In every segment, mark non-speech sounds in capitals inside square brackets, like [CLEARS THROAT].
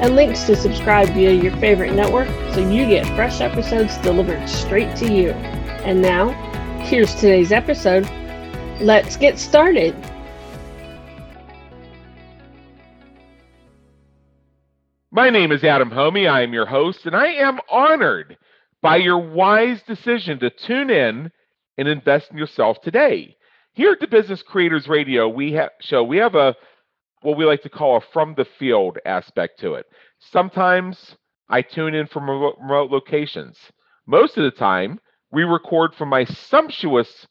and links to subscribe via your favorite network so you get fresh episodes delivered straight to you. And now, here's today's episode. Let's get started. My name is Adam Hommey. I am your host, and I am honored by your wise decision to tune in and invest in yourself today. Here at the Business Creators Radio we ha- show, we have a what we like to call a from the field aspect to it. Sometimes I tune in from remote locations. Most of the time, we record from my sumptuous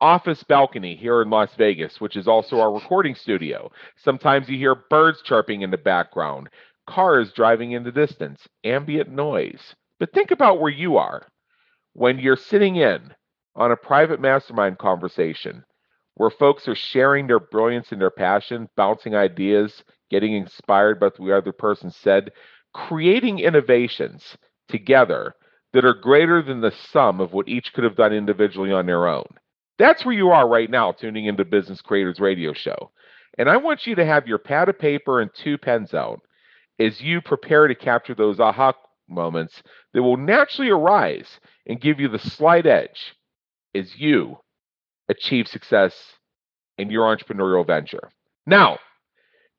office balcony here in Las Vegas, which is also our recording studio. Sometimes you hear birds chirping in the background, cars driving in the distance, ambient noise. But think about where you are when you're sitting in on a private mastermind conversation where folks are sharing their brilliance and their passion, bouncing ideas, getting inspired by what the other person said, creating innovations together that are greater than the sum of what each could have done individually on their own. That's where you are right now, tuning into Business Creators Radio Show. And I want you to have your pad of paper and two pens out as you prepare to capture those aha moments that will naturally arise and give you the slight edge as you achieve success in your entrepreneurial venture. Now,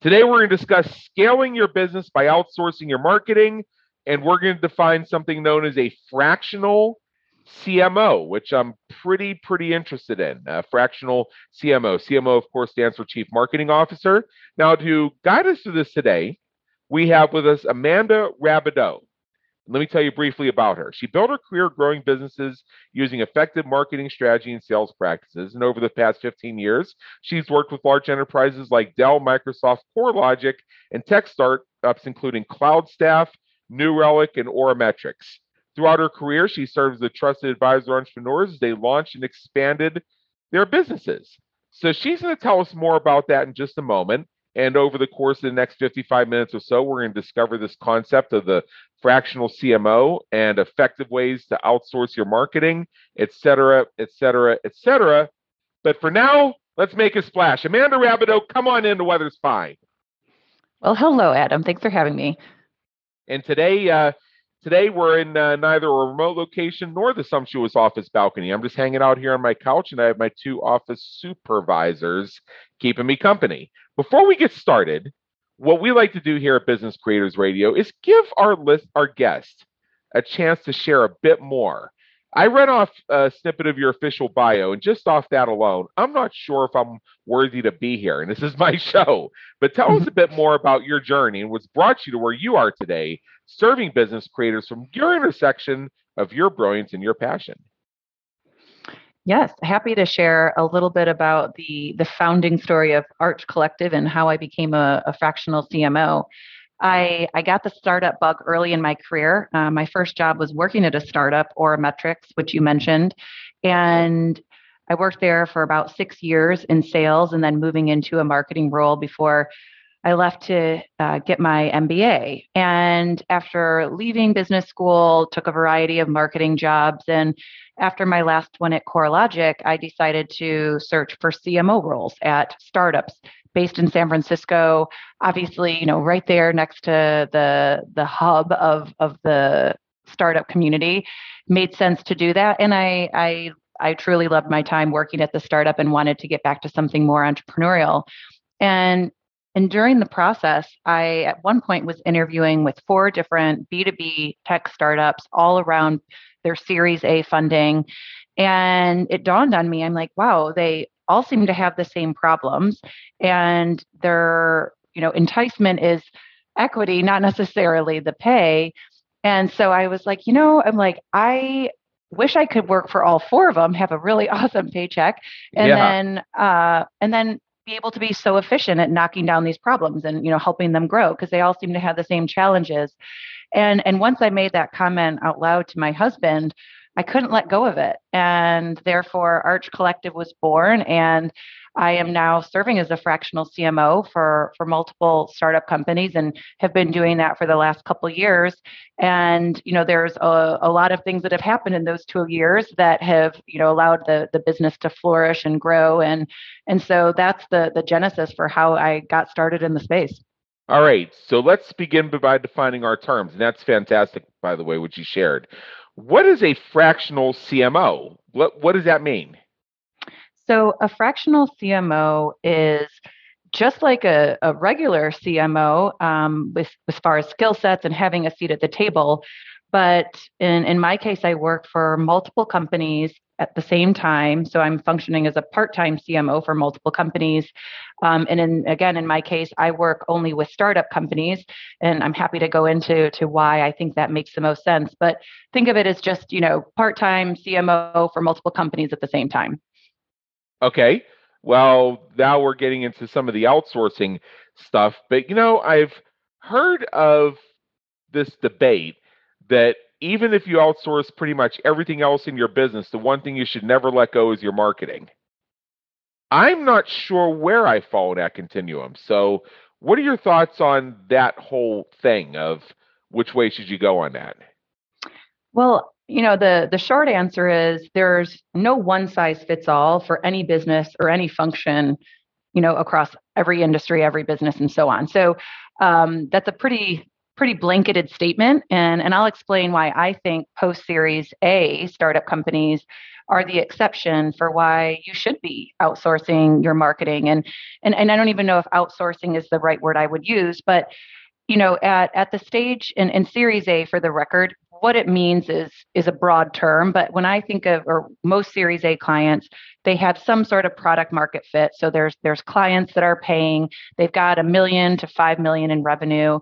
today we're going to discuss scaling your business by outsourcing your marketing, and we're going to define something known as a fractional CMO, which I'm pretty, pretty interested in. Uh, fractional CMO. CMO, of course, stands for Chief Marketing Officer. Now, to guide us through this today, we have with us Amanda Rabideau. Let me tell you briefly about her. She built her career growing businesses using effective marketing strategy and sales practices. And over the past 15 years, she's worked with large enterprises like Dell, Microsoft, CoreLogic, and tech startups including CloudStaff, New Relic, and Aurametrics. Throughout her career, she serves as a trusted advisor entrepreneurs as they launched and expanded their businesses. So she's going to tell us more about that in just a moment. And over the course of the next 55 minutes or so, we're going to discover this concept of the fractional CMO and effective ways to outsource your marketing, et cetera, et cetera, et cetera. But for now, let's make a splash. Amanda Rabideau, come on in. The weather's fine. Well, hello, Adam. Thanks for having me. And today, uh, today we're in uh, neither a remote location nor the sumptuous office balcony. I'm just hanging out here on my couch, and I have my two office supervisors keeping me company. Before we get started, what we like to do here at Business Creators Radio is give our list our guests a chance to share a bit more. I read off a snippet of your official bio, and just off that alone, I'm not sure if I'm worthy to be here. And this is my [LAUGHS] show. But tell us mm-hmm. a bit more about your journey and what's brought you to where you are today, serving business creators from your intersection of your brilliance and your passion. Yes, happy to share a little bit about the the founding story of Arch Collective and how I became a, a fractional CMO. I I got the startup bug early in my career. Uh, my first job was working at a startup, Aurametrics, which you mentioned, and I worked there for about six years in sales, and then moving into a marketing role before I left to uh, get my MBA. And after leaving business school, took a variety of marketing jobs. And after my last one at CoreLogic, I decided to search for CMO roles at startups based in San Francisco. Obviously, you know, right there next to the the hub of of the startup community, made sense to do that. And I I I truly loved my time working at the startup and wanted to get back to something more entrepreneurial. And and during the process, I at one point was interviewing with four different B2B tech startups all around their Series A funding. And it dawned on me, I'm like, wow, they all seem to have the same problems. And their, you know, enticement is equity, not necessarily the pay. And so I was like, you know, I'm like, I wish I could work for all four of them, have a really [LAUGHS] awesome paycheck, and yeah. then uh, and then be able to be so efficient at knocking down these problems and you know helping them grow because they all seem to have the same challenges and and once i made that comment out loud to my husband i couldn't let go of it and therefore arch collective was born and I am now serving as a fractional CMO for for multiple startup companies and have been doing that for the last couple years. And you know, there's a, a lot of things that have happened in those two years that have you know allowed the the business to flourish and grow. And and so that's the the genesis for how I got started in the space. All right, so let's begin by defining our terms, and that's fantastic, by the way, what you shared. What is a fractional CMO? What what does that mean? So a fractional CMO is just like a, a regular CMO um, with as far as skill sets and having a seat at the table. But in, in my case, I work for multiple companies at the same time. So I'm functioning as a part-time CMO for multiple companies. Um, and in, again, in my case, I work only with startup companies, and I'm happy to go into to why I think that makes the most sense. But think of it as just you know part-time CMO for multiple companies at the same time. Okay. Well, now we're getting into some of the outsourcing stuff. But, you know, I've heard of this debate that even if you outsource pretty much everything else in your business, the one thing you should never let go is your marketing. I'm not sure where I fall in that continuum. So, what are your thoughts on that whole thing of which way should you go on that? Well, you know the the short answer is there's no one size fits all for any business or any function you know across every industry every business and so on so um, that's a pretty pretty blanketed statement and and i'll explain why i think post series a startup companies are the exception for why you should be outsourcing your marketing. And and, and i don't even know if outsourcing is the right word i would use but you know at at the stage in, in series a for the record what it means is is a broad term but when i think of or most series a clients they have some sort of product market fit. So there's there's clients that are paying they've got a million to 5 million in revenue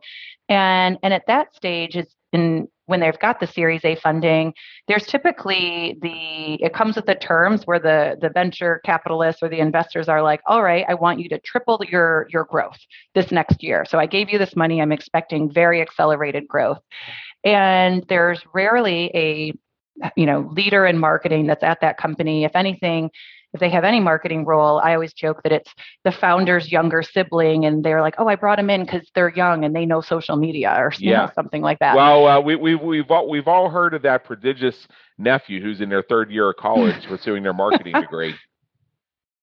and and at that stage is in when they've got the series a funding there's typically the it comes with the terms where the the venture capitalists or the investors are like all right i want you to triple your your growth this next year. So i gave you this money. I'm expecting very accelerated growth. And there's rarely a you know leader in marketing that's at that company. If anything if they have any marketing role i always joke that it's the founder's younger sibling and they're like oh i brought him in because they're young and they know social media or [LAUGHS] yeah. Know, something like that. Well uh, we, we, we've, all, we've all heard of that prodigious nephew who's in their third year of college [LAUGHS] pursuing their marketing degree.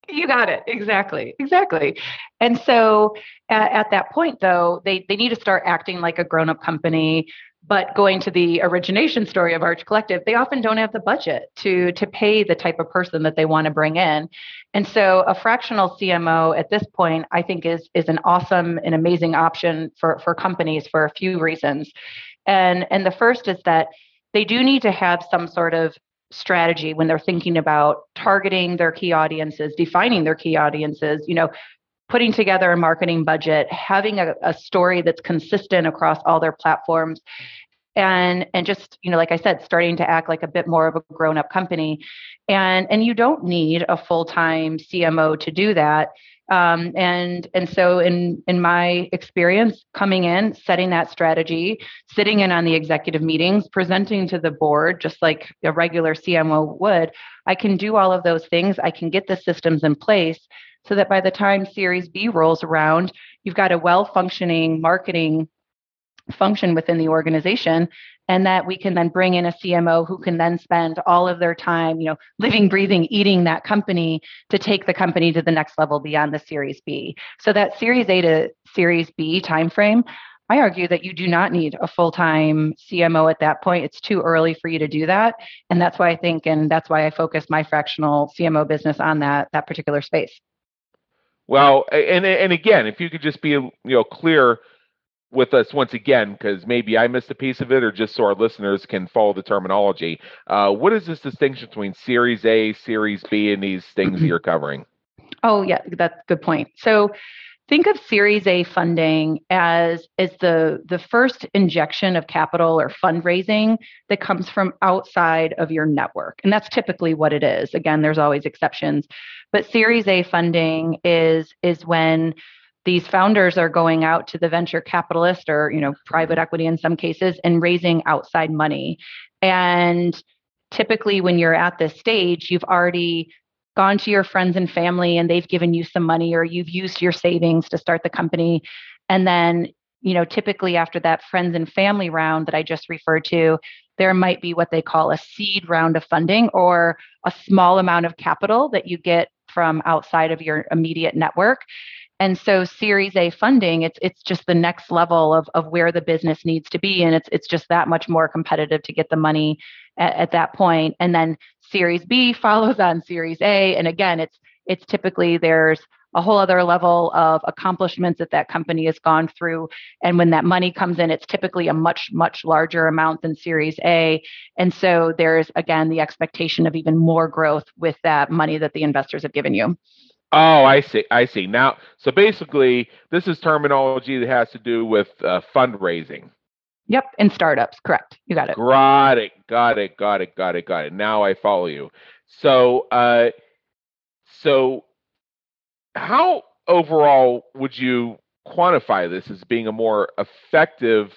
You got it. Exactly. Exactly. And so at, at, that point though they, they need to start acting like a grown-up company but going to the origination story of Arch Collective, they often don't have the budget to to pay the type of person that they want to bring in. And so a fractional CMO at this point, I think is is an awesome and amazing option for, for companies for a few reasons. And and the first is that they do need to have some sort of strategy when they're thinking about targeting their key audiences, defining their key audiences, you know, putting together a marketing budget, having a, a story that's consistent across all their platforms, and and just you know like i said starting to act like a bit more of a grown up company. And and you don't need a full time cmo to do that um, and and so in in my experience coming in setting that strategy sitting in on the executive meetings presenting to the board just like a regular cmo would i can do all of those things. I can get the systems in place so that by the time Series B rolls around, you've got a well functioning marketing function within the organization and that we can then bring in a CMO who can then spend all of their time, you know, living, breathing, eating that company to take the company to the next level beyond the Series B. So that Series A to Series B timeframe, I argue that you do not need a full-time CMO at that point. It's too early for you to do that, and that's why I think, and that's why I focus my fractional CMO business on that that particular space. Well, and and again, if you could just be you know clear with us once again, because maybe I missed a piece of it, or just so our listeners can follow the terminology. Uh, what is this distinction between Series A, Series B, and these things you're covering? [CLEARS THROAT] Oh yeah, that's a good point. So think of Series A funding as as the the first injection of capital or fundraising that comes from outside of your network, and that's typically what it is. Again, there's always exceptions, but Series A funding is is when these founders are going out to the venture capitalist or you know private mm-hmm. equity in some cases and raising outside money. And typically when you're at this stage you've already gone to your friends and family and they've given you some money or you've used your savings to start the company. And then you know typically after that friends and family round that i just referred to there might be what they call a seed round of funding or a small amount of capital that you get from outside of your immediate network and so series a funding it's it's just the next level of, of where the business needs to be. And it's it's just that much more competitive to get the money at, at that point. And then series b [LAUGHS] follows on series a. And again it's it's typically there's a whole other level of accomplishments that that company has gone through. And when that money comes in it's typically a much much larger amount than series a. And so there's again the expectation of even more growth with that money that the investors have given you Oh, I see. I see. Now, so basically, this is terminology that has to do with uh, fundraising. Yep, in startups, correct. You got it. Got it. Got it. Got it. Got it. Got it. Now I follow you. So, uh, so how overall would you quantify this as being a more effective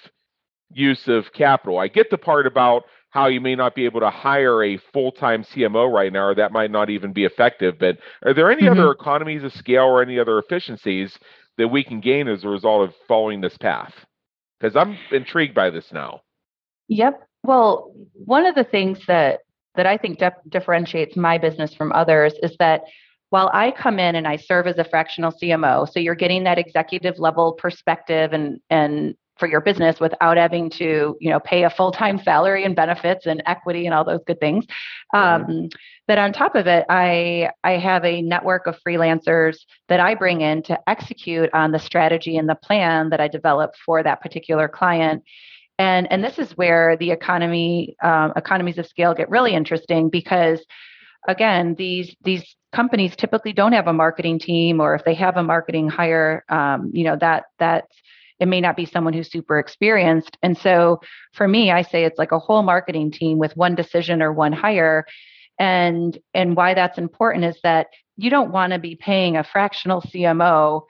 use of capital? I get the part about how you may not be able to hire a full-time CMO right now, or that might not even be effective. But are there any mm-hmm. other economies of scale or any other efficiencies that we can gain as a result of following this path? Because I'm intrigued by this now. Yep. Well, one of the things that that I think differentiates my business from others is that while I come in and I serve as a fractional CMO, so you're getting that executive level perspective and and for your business without having to you know pay a full-time salary and benefits and equity and all those good things mm-hmm. um, but on top of it i i have a network of freelancers that i bring in to execute on the strategy and the plan that i develop for that particular client and and this is where the economy um, economies of scale get really interesting because again these these companies typically don't have a marketing team or if they have a marketing hire um, you know that that it may not be someone who's super experienced. And so for me, I say it's like a whole marketing team with one decision or one hire. And and why that's important is that you don't want to be paying a fractional CMO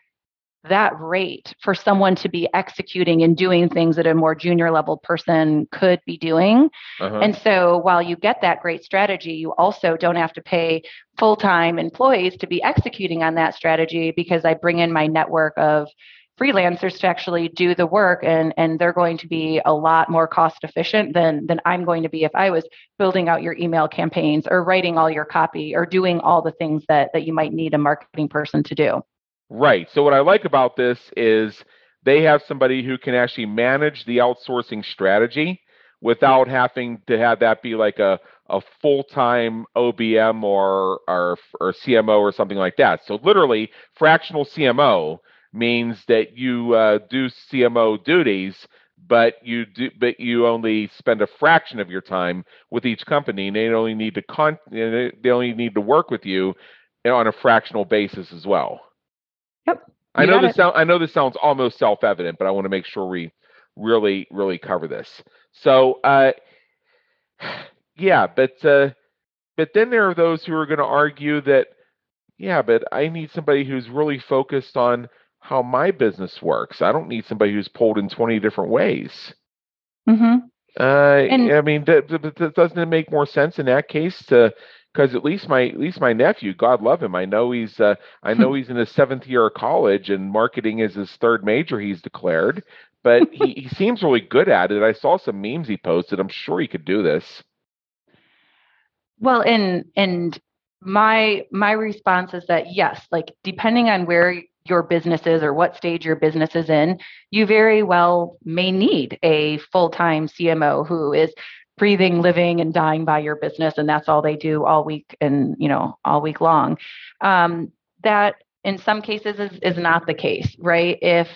that rate for someone to be executing and doing things that a more junior level person could be doing. Uh-huh. And so while you get that great strategy, you also don't have to pay full time employees to be executing on that strategy because I bring in my network of freelancers to actually do the work and and they're going to be a lot more cost efficient than than I'm going to be if I was building out your email campaigns or writing all your copy or doing all the things that that you might need a marketing person to do. Right. So what I like about this is they have somebody who can actually manage the outsourcing strategy without having to have that be like a a full-time OBM or or or CMO or something like that. So literally fractional CMO means that you uh, do CMO duties, but you do, but you only spend a fraction of your time with each company, and they only need to con, they only need to work with you on a fractional basis as well. Yep. I know this sound, I know this sounds almost self-evident, but I want to make sure we really really cover this. So, uh, yeah, but uh, but then there are those who are going to argue that yeah, but I need somebody who's really focused on how my business works. I don't need somebody who's pulled in 20 different ways. Mm-hmm. Uh, and, I mean, th- th- th- doesn't it make more sense in that case to because at least my at least my nephew, God love him, I know he's uh, I know he's in his seventh year of college and marketing is his third major he's declared, but [LAUGHS] he, he seems really good at it. I saw some memes he posted. I'm sure he could do this. Well, and and my my response is that yes, like depending on where your business is or what stage your business is in, you very well may need a full time CMO who is breathing, living, and dying by your business, and that's all they do all week and you know all week long. Um, that in some cases is, is not the case, right? If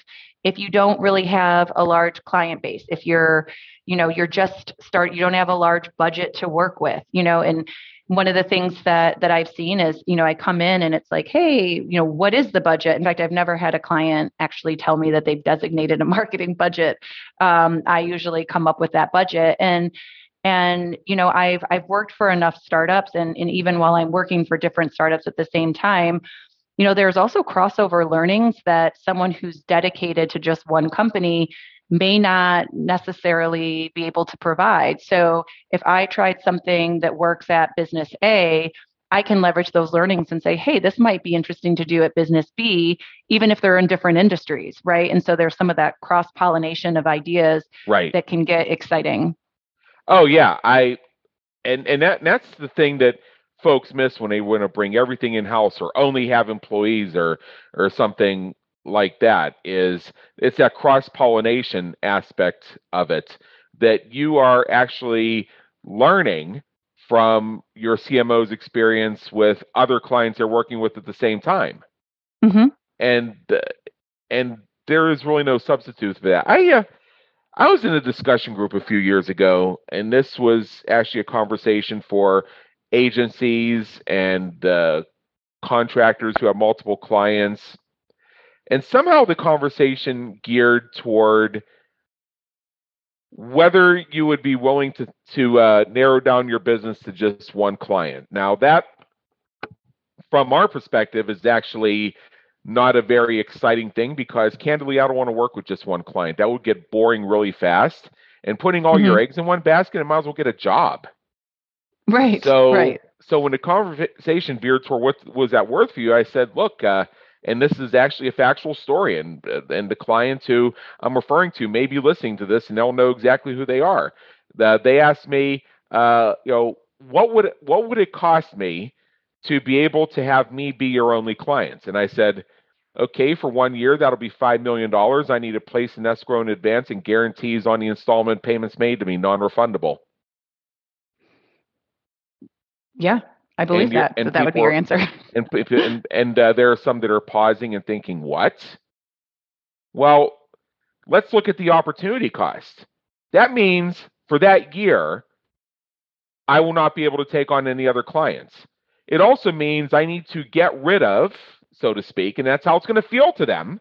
if you don't really have a large client base, if you're you know you're just start you don't have a large budget to work with, you know, and one of the things that that I've seen is, you know, I come in and it's like, hey, you know, what is the budget? In fact, I've never had a client actually tell me that they've designated a [LAUGHS] marketing budget. Um, I usually come up with that budget and and you know i've i've worked for enough startups and, and even while i'm working for different startups at the same time you know there's also crossover learnings that someone who's dedicated to just one company may not necessarily be able to provide. So if I tried something that works at business A, I can leverage those learnings and say, hey, this might be interesting to do at business B, even if they're in different industries, right? And so there's some of that cross pollination of ideas right. that can get exciting. Oh yeah, I and and that that's the thing that folks miss when they want to bring everything in house or only have employees or or something like that is it's that cross pollination aspect of it that you are actually learning from your CMO's experience with other clients they're working with at the same time. Mm-hmm. And and there is really no substitute for that. I uh, I was in a discussion group a few years ago, and this was actually a conversation for agencies and uh, contractors who have multiple clients and somehow the conversation geared toward whether you would be willing to to uh, narrow down your business to just one client. Now that, from our perspective, is actually not a very exciting thing because candidly, I don't want to work with just one client. That would get boring really fast. And putting all mm-hmm. your eggs in one basket, I might as well get a job. Right. So, right. so when the conversation veered toward what was that worth for you, I said, look, uh, and this is actually a factual story and and the clients who i'm referring to may be listening to this and they'll know exactly who they are. Uh, they asked me uh, you know what would what would it cost me to be able to have me be your only clients? And i said okay for one year that'll be five million dollars. I need to place an escrow in advance and guarantees on the installment payments made to me non-refundable. Yeah I believe that. And that would be your answer. [LAUGHS] And and, and uh, there are some that are pausing and thinking, "What?" Well, let's look at the opportunity cost. That means for that year, I will not be able to take on any other clients. It also means I need to get rid of, so to speak, and that's how it's going to feel to them,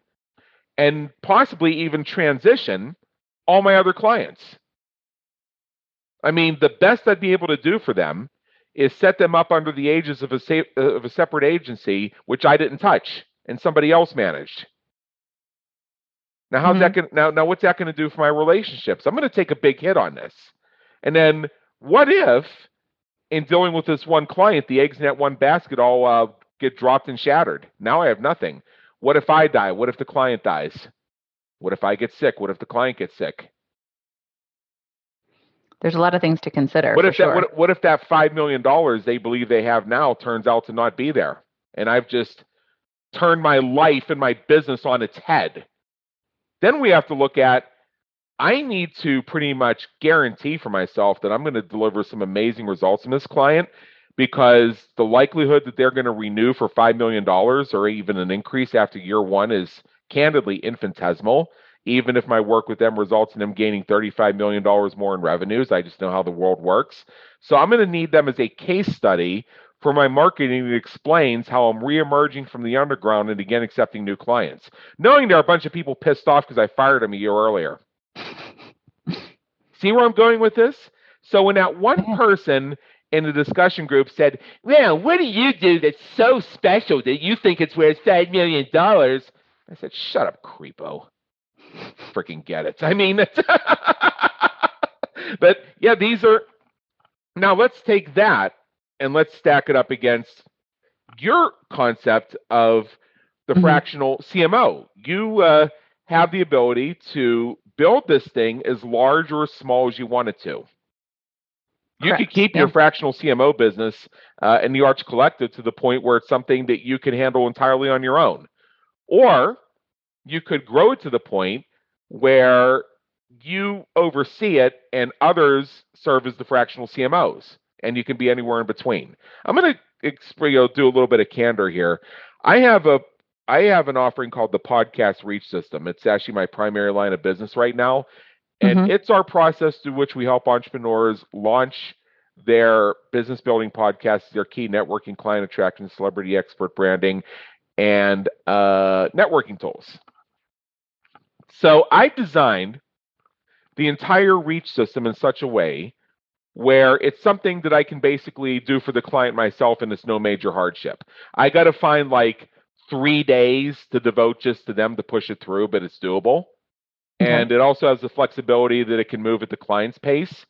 and possibly even transition all my other clients. I mean, the best I'd be able to do for them is set them up under the aegis of a, sa- uh, of a separate agency, which I didn't touch and somebody else managed. Now, how's mm-hmm. that going? Now, now, what's that going to do for my relationships? I'm going to take a big hit on this. And then, what if, in dealing with this one client, the eggs in that one basket all uh, get dropped and shattered? Now I have nothing. What if I die? What if the client dies? What if I get sick? What if the client gets sick? There's a lot of things to consider. What if sure. that what, what if that five million dollars they believe they have now turns out to not be there, and I've just turned my life and my business on its head? Then we have to look at. I need to pretty much guarantee for myself that I'm going to deliver some amazing results in this client because the likelihood that they're going to renew for $5 million or even an increase after year one is candidly infinitesimal even if my work with them results in them gaining $35 million more in revenues. I just know how the world works. So I'm going to need them as a case study for my marketing that explains how I'm reemerging from the underground and again accepting new clients. Knowing there are a bunch of people pissed off because I fired them a year earlier. See where I'm going with this? So when that one person in the discussion group said, Well, what do you do that's so special that you think it's worth $5 million? I said, Shut up, creepo freaking get it. I mean, [LAUGHS] but yeah, these are now let's take that and let's stack it up against your concept of the mm-hmm. fractional CMO. You uh, have the ability to build this thing as large or as small as you want it to. You Correct. could keep yeah. your fractional CMO business uh, in the Arch Collective to the point where it's something that you can handle entirely on your own. Or you could grow it to the point where you oversee it and others serve as the fractional CMOs, and you can be anywhere in between. I'm going to you know, do a little bit of candor here. I have a I have an offering called the Podcast Reach System. It's actually my primary line of business right now, and mm-hmm. it's our process through which we help entrepreneurs launch their business building podcasts, their key networking, client attraction, celebrity expert branding, and uh, networking tools. So I designed the entire reach system in such a way where it's something that I can basically do for the client myself and it's no major hardship. I got to find like three days to devote just to them to push it through, but it's doable. Mm-hmm. And it also has the flexibility that it can move at the client's pace.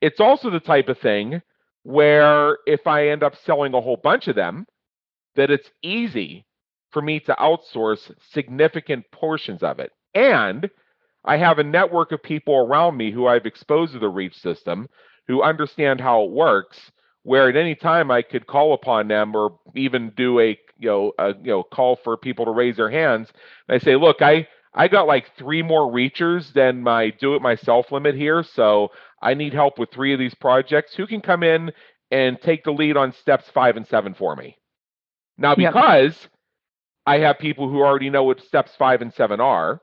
It's also the type of thing where if I end up selling a whole bunch of them, that it's easy for me to outsource significant portions of it. And I have a network of people around me who I've exposed to the reach system who understand how it works where at any time I could call upon them or even do a you know a you know call for people to raise their hands. And I say, look, I I got like three more reachers than my do it myself limit here, so I need help with three of these projects. Who can come in and take the lead on steps five and seven for me? Now, because yep. I have people who already know what steps five and seven are,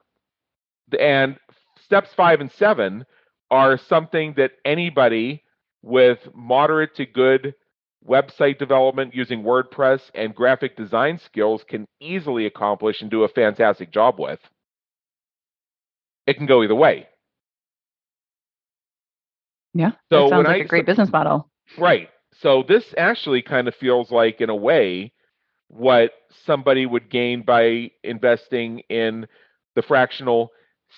and steps five and seven are something that anybody with moderate to good website development using WordPress and graphic design skills can easily accomplish and do a fantastic job with. It can go either way. Yeah. So that sounds like I, a great business model. Right. So this actually kind of feels like, in a way, what somebody would gain by investing in the fractional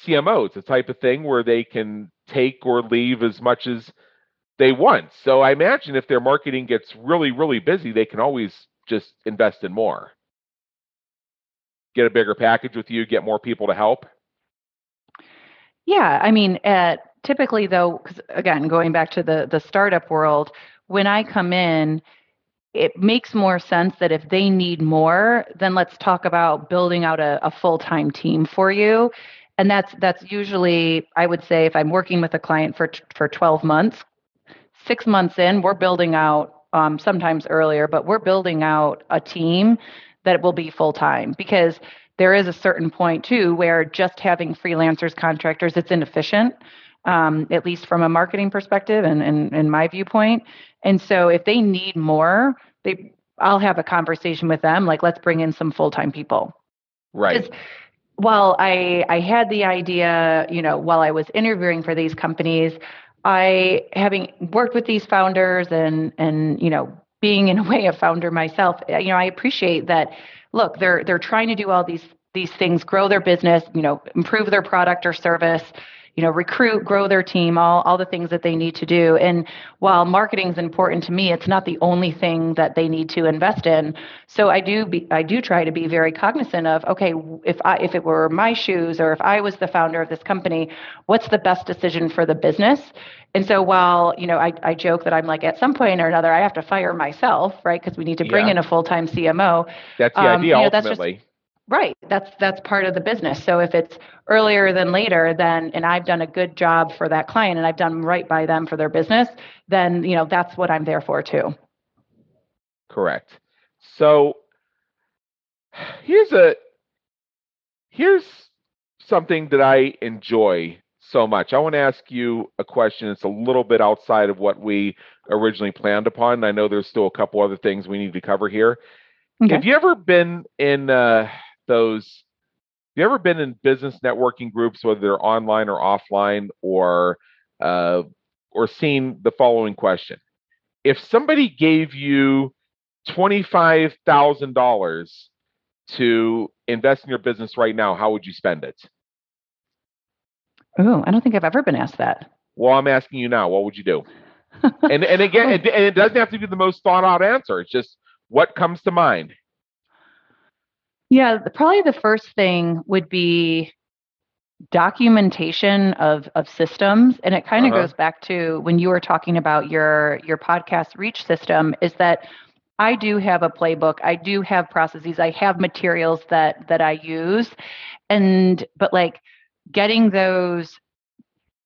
CMO. It's a type of thing where they can take or leave as much as they want. So I imagine if their marketing gets really, really busy, they can always just invest in more. Get a bigger package with you, get more people to help. Yeah, I mean, typically though because again going back to the the startup world when i come in it makes more sense that if they need more then let's talk about building out a, a full-time team for you and that's that's usually i would say if i'm working with a client for for 12 months six months in we're building out um, sometimes earlier but we're building out a team that will be full-time because there is a certain point too where just having freelancers contractors it's inefficient um, at least from a marketing perspective and, and, and my viewpoint. And so if they need more, they I'll have a conversation with them, like let's bring in some full-time people. Right. While I I had the idea, you know, while I was interviewing for these companies, I having worked with these founders and and you know being in a [LAUGHS] way a founder myself, eh, you know, I appreciate that. Look, they're they're trying to do all these these things, grow their business, you know, improve their product or service, you know, recruit, grow their team, all, all the things that they need to do. And while marketing is important to me, it's not the only thing that they need to invest in. So I do be, I do try to be very cognizant of, okay, if I, if it were my shoes or if I was the founder of this company, what's the best decision for the business? And so while, you know, I, I joke that I'm like, at some point or another, I have to fire myself, right? Because we need to bring yeah. in a full-time CMO. That's the um, idea, you know, ultimately. Right. That's that's part of the business. So if it's earlier than later, then and I've done a good job for that client and I've done right by them for their business, then you know that's what I'm there for too. Correct. So here's a here's something that I enjoy so much. I want to ask you a question. It's a little bit outside of what we originally planned upon. I know there's still a couple other things we need to cover here. Okay. Have you ever been in uh, those you ever been in business networking groups whether they're online or offline or uh, or seen the following question? If somebody gave you $25000 to invest in your business right now how would you spend it? Oh i don't think i've ever been asked that. Well i'm asking you now what would you do? [LAUGHS] And and again and it doesn't have to be the most thought out answer it's just what comes to mind yeah, probably the first thing would be documentation of of systems and it kind of uh-huh. goes back to when you were talking about your your podcast reach system is that I do have a playbook. I do have processes. I have materials that that I use and but like getting those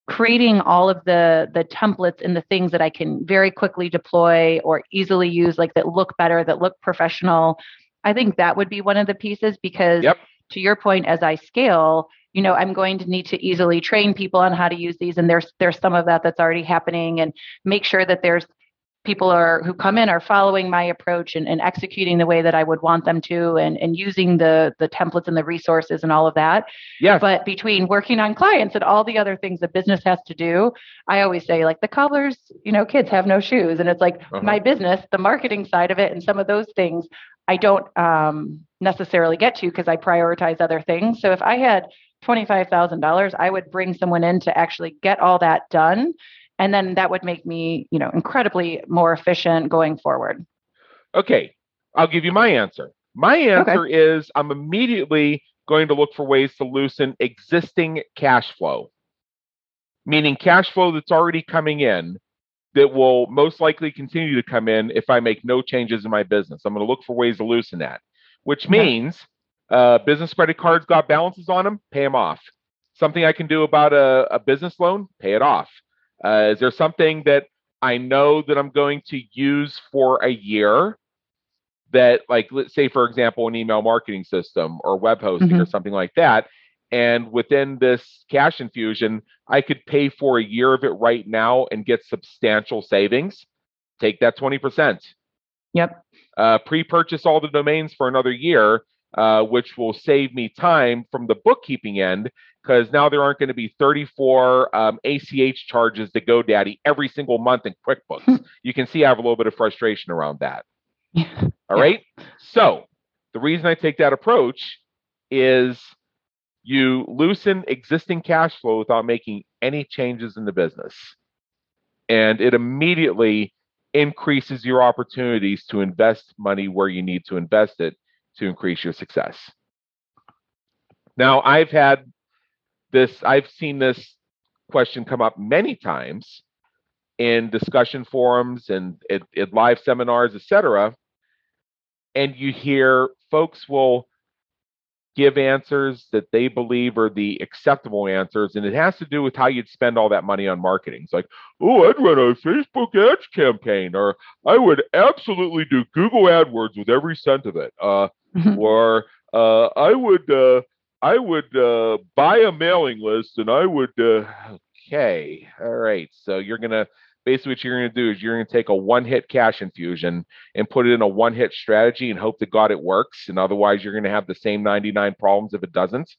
creating all of the the templates and the things that I can very quickly deploy or easily use like that look better that look professional I think that would be one of the pieces because yep. to your point, as I scale, you know, I'm going to need to easily train people on how to use these. And there's there's some of that that's already happening and make sure that there's people are who come in are following my approach and, and executing the way that I would want them to and, and using the the templates and the resources and all of that. Yes. But between working on clients and all the other things that business has to do, I always say like the cobblers, you know, kids have no shoes. And it's like uh-huh. my business, the marketing side of it and some of those things I don't um, necessarily get to because I prioritize other things. So if I had $25,000, I would bring someone in to actually get all that done and then that would make me you know incredibly more efficient going forward okay i'll give you my answer my answer okay. is i'm immediately going to look for ways to loosen existing cash flow meaning cash flow that's already coming in that will most likely continue to come in if i make no changes in my business i'm going to look for ways to loosen that which means uh, business credit cards got balances on them pay them off something i can do about a, a business loan pay it off uh, is there something that I know that I'm going to use for a year that, like, let's say, for example, an email marketing system or web hosting mm-hmm. or something like that? And within this cash infusion, I could pay for a year of it right now and get substantial savings. Take that 20%. Yep. Uh, Pre purchase all the domains for another year, uh, which will save me time from the bookkeeping end because now there aren't going to be 34 um, ACH charges to GoDaddy every single month in QuickBooks. Hmm. you can see I have a little bit of frustration around that. [LAUGHS] All yeah. right. So the reason I take that approach is you loosen existing cash flow without making any changes in the business. And it immediately increases your opportunities to invest money where you need to invest it to increase your success. Now, I've had this I've seen this question come up many times in discussion forums and at, live seminars, etc. And you hear folks will give answers that they believe are the acceptable answers, and it has to do with how you'd spend all that money on marketing. It's like, oh, I'd run a Facebook ads campaign, or I would absolutely do Google AdWords with every cent of it, uh, mm-hmm. [LAUGHS] or uh, I would uh, I would uh, buy a mailing list and I would, uh, [SIGHS] okay, all right. So you're going to, basically what you're going to do is you're going to take a one hit cash infusion and put it in a one hit strategy and hope to God it works. And otherwise, you're going to have the same 99 problems if it doesn't.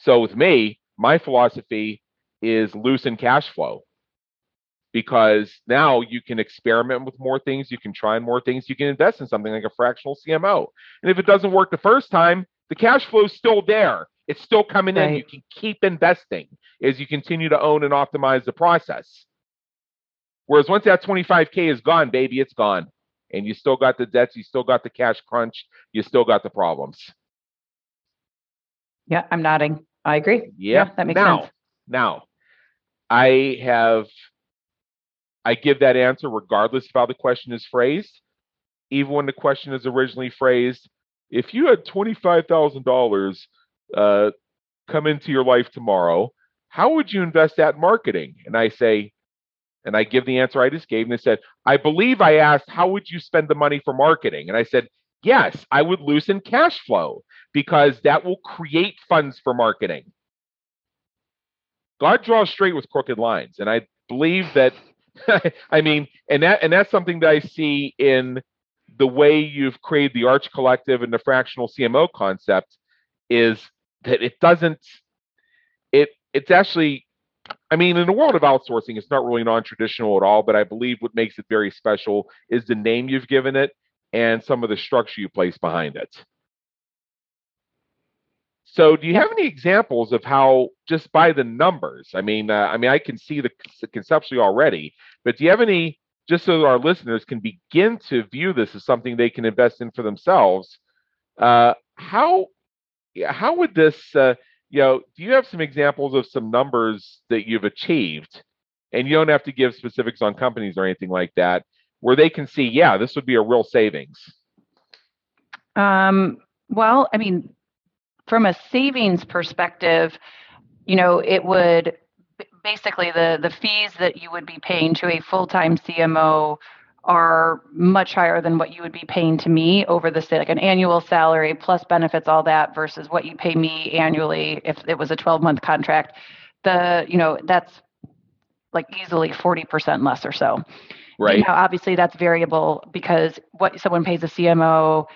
So with me, my philosophy is loosen cash flow because now you can experiment with more things, you can try more things, you can invest in something like a fractional CMO. And if it doesn't work the first time, the cash flow is still there. It's still coming right. in. You can keep investing as you continue to own and optimize the process. Whereas once that 25K is gone, baby, it's gone. And you still got the debts, you still got the cash crunch, you still got the problems. Yeah, I'm nodding. I agree. Yeah, yeah that makes now, sense. Now, I have, I give that answer regardless of how the question is phrased. Even when the question is originally phrased, if you had $25,000 uh, come into your life tomorrow, how would you invest that in marketing? And I say, and I give the answer I just gave, and they said, I believe I asked, how would you spend the money for marketing? And I said, yes, I would loosen cash flow because that will create funds for marketing. God draws straight with crooked lines. And I believe that, [LAUGHS] I mean, and that, and that's something that I see in the way you've created the Arch Collective and the fractional CMO concept is that it doesn't it it's actually I mean, in the world of outsourcing, it's not really non-traditional at all, but I believe what makes it very special is the name you've given it and some of the structure you place behind it. So, do you have any examples of how, just by the numbers? I mean, uh, I mean, I can see the conceptually already, but do you have any just so our listeners can begin to view this as something they can invest in for themselves. Uh, how how would this uh, you know do you have some examples of some numbers that you've achieved? And you don't have to give specifics on companies or anything like that where they can see yeah this would be a real savings. Um, well i mean from a savings perspective you know it would basically the the fees that you would be paying to a full-time CMO are much higher than what you would be paying to me over the say like an annual salary plus benefits all that versus what you pay me annually if it was a 12 month contract the you know that's like easily 40% less or so Right. Now, obviously, that's variable because what someone pays a CMO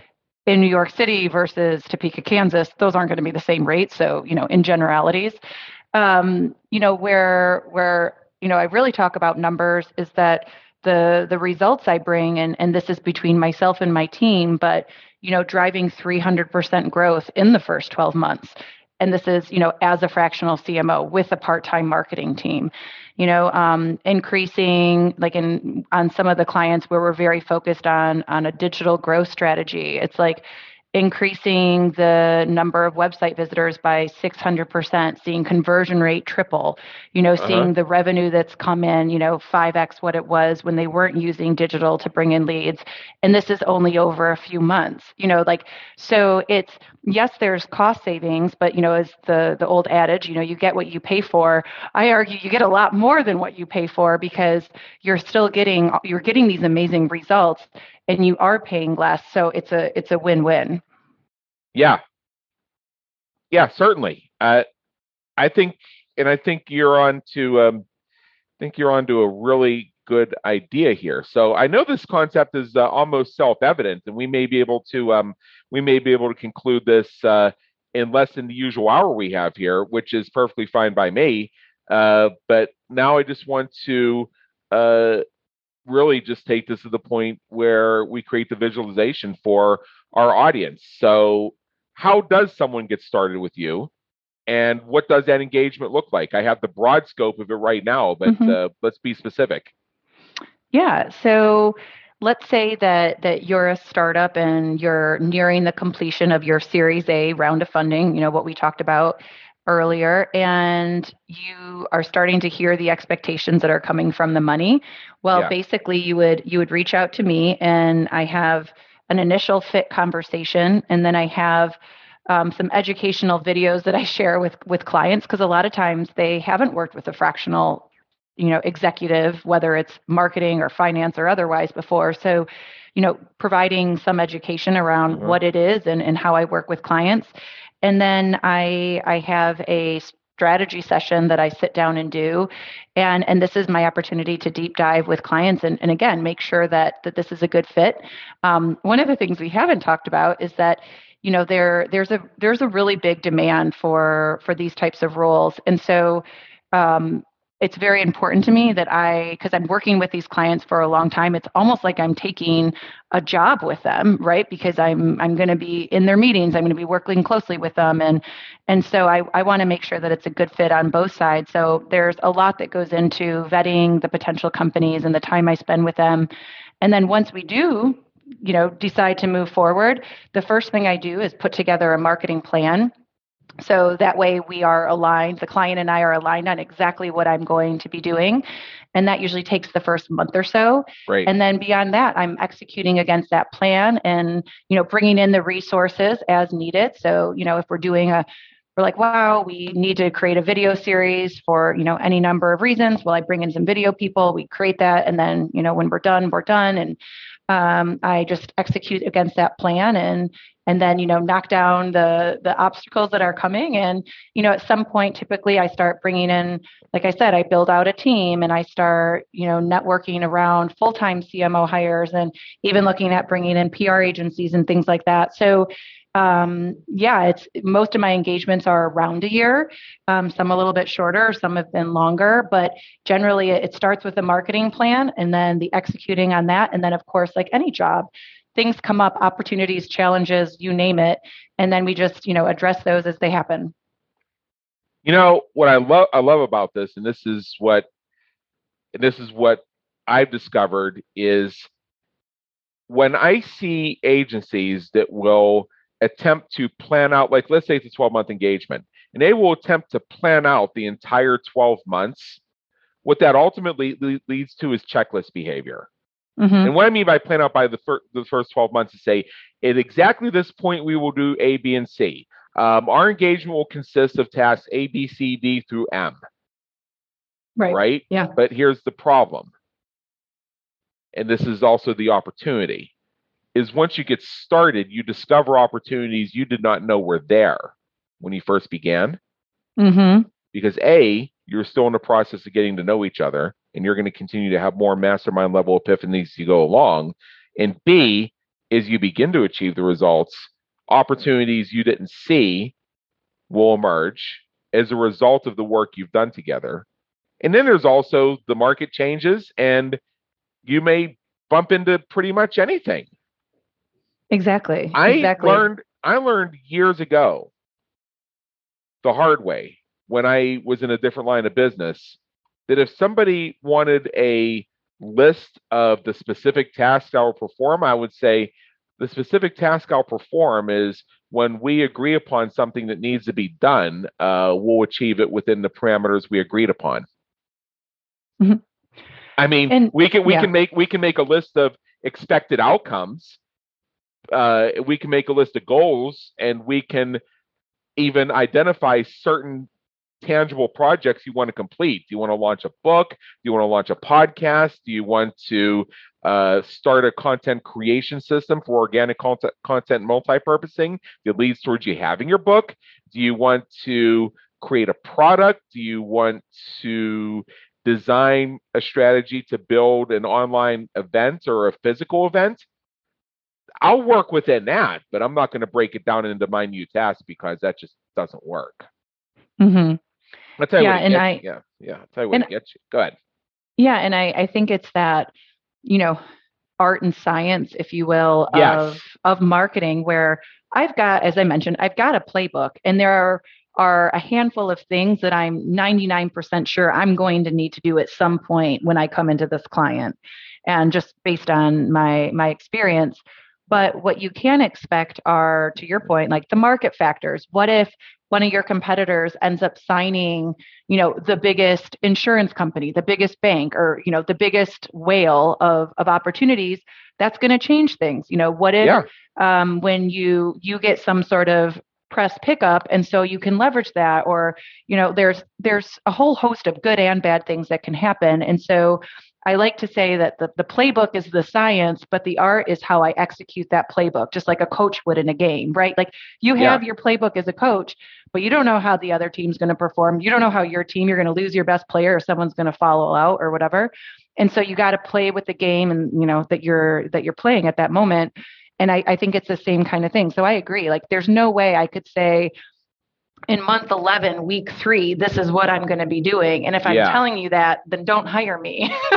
in New York City versus Topeka, Kansas, those aren't going to be the same rate. So, you know, in generalities, um, you know, where where you know I really talk about numbers is that the the results I bring, and and this is between myself and my team, but you know, driving 300% growth in the first 12 months. And this is you know as a fractional cmo with a part-time marketing team you know um, increasing like in on some of the clients where we're very focused on on a digital growth strategy. It's like increasing the number of website visitors by 600%, seeing conversion rate triple, you know, uh-huh. seeing the revenue that's come in, you know, 5x what it was when they weren't using digital to bring in leads. And this is only over a few months, you know, like, so it's, yes, there's cost savings, but, you know, as the, the old adage, you know, you get what you pay for. I argue you get a lot more than what you pay for because you're still getting, you're getting these amazing results and you are paying less so it's a it's a win-win. Yeah. Yeah certainly. Uh, i think and i think you're on to um, i think you're on to a really good idea here. So i know this concept is uh, almost self-evident and we may be able to um, we may be able to conclude this uh, in less than the usual hour we have here which is perfectly fine by me. Uh, but now i just want to uh, really just take this to the point where we create the visualization for our audience. So, how does someone get started with you? And what does that engagement look like? I have the broad scope of it right now, but mm-hmm. uh, let's be specific. Yeah. So, let's say that that you're a startup and you're nearing the completion of your series a round of funding you know what we talked about earlier and you are starting to hear the expectations that are coming from the money well yeah. basically you would you would reach out to me and i have an initial fit conversation and then i have um, some educational videos that i share with with clients because a lot of times they haven't worked with a fractional you know executive whether it's marketing or finance or otherwise before so you know providing some education around mm-hmm. what it is and, and how i work with clients and then I I have a strategy session that I sit down and do. And, and this is my opportunity to deep dive with clients and, and again, make sure that, that this is a good fit. Um, one of the things we haven't talked about is that you know there there's a there's a really big demand for for these types of roles and so um, it's very important to me that I, because I'm working with these clients for a long time, it's almost like I'm taking a job with them, right? Because I'm I'm going to be in their meetings, I'm going to be working closely with them, and and so I I want to make sure that it's a good fit on both sides. So there's a lot that goes into vetting the potential companies and the time I spend with them, and then once we do, you know, decide to move forward, the first thing I do is put together a marketing plan so that way we are aligned, the client and I are aligned on exactly what I'm going to be doing. And that usually takes the first month or so. Right. And then beyond that, I'm executing against that plan and, you know, bringing in the resources as needed. So, you know, if we're doing a we're like, wow, we need to create a video series for, you know, any number of reasons. Well, I bring in some video people, we create that, and then, you know, when we're done, we're done. And um, I just execute against that plan and and then you know knock down the the obstacles that are coming. And you know at some point typically i start bringing in like i said i build out a team and i start you know networking around full-time cmo hires and even looking at bringing in pr agencies and things like that. So um, yeah, it's most of my engagements are around a year. Um, some a little bit shorter, some have been longer, but generally it starts with a marketing plan and then the executing on that. And then, of course, like any job, things come up, opportunities, challenges, you name it, and then we just, you know, address those as they happen. You know what I love I love about this, and this is what this is what I've discovered is when I see agencies that will attempt to plan out, like let's say it's a 12 month engagement, and they will attempt to plan out the entire 12 months, what that ultimately leads to is checklist behavior. Mm-hmm. And what I mean by plan out by the, fir- the first 12 months is say, at exactly this point, we will do A, B, and C. Um, our engagement will consist of tasks A, B, C, D through M. Right. Right? Yeah. But here's the problem. And this is also the opportunity is once you get started, you discover opportunities you did not know were there when you first began. Mm-hmm. Because A, you're still in the process of getting to know each other. and you're going to continue to have more mastermind level epiphanies as you go along. And B, as you begin to achieve the results, opportunities you didn't see will emerge as a result of the work you've done together. And then there's also the market changes, and you may bump into pretty much anything. Exactly. I exactly. learned I learned years ago the hard way when I was in a different line of business that if somebody wanted a list of the specific tasks I'll perform, I would say the specific task I'll perform is when we agree upon something that needs to be done, uh, we'll achieve it within the parameters we agreed upon. Mm-hmm. I mean, and, we can we yeah. can make we can make a list of expected outcomes. Uh, we can make a list of goals, and we can even identify certain tangible projects you want to complete. Do you want to launch a book? Do you want to launch a podcast? Do you want to uh, start a content creation system for organic content, content multi-purposing that leads towards you having your book? Do you want to create a product? Do you want to design a strategy to build an online event or a physical event? I'll work within that, but I'm not going to break it down into minute tasks because that just doesn't work. Mm-hmm. I'll tell you yeah, what and I, yeah, yeah. I'll tell you what it gets you. Go ahead. Yeah, and I, I think it's that, you know, art and science, if you will, yes. of of marketing, where I've got, as I mentioned, I've got a playbook, and there are are a handful of things that I'm 99% sure I'm going to need to do at some point when I come into this client, and just based on my my experience. But what you can expect are, to your point, like the market factors. What if one of your competitors ends up signing, you know, the biggest insurance company, the biggest bank, or you know, the biggest whale of of opportunities? That's going to change things. You know, what if yeah. um, when you you get some sort of press pickup and so you can leverage that or you know there's there's a whole host of good and bad things that can happen and so I like to say that the, the playbook is the science, but the art is how I execute that playbook, just like a coach would in a game, right? Like you have yeah. your playbook as a coach, but you don't know how the other team's going to perform. You don't know how your team, you're going to lose your best player or someone's going to follow out or whatever. And so you got to play with the game and, you know, that you're, that you're playing at that moment. And I, I think it's the same kind of thing. So I agree. Like there's no way I could say, in month 11 week 3 this is what i'm going to be doing and if i'm yeah. telling you that then don't hire me [LAUGHS]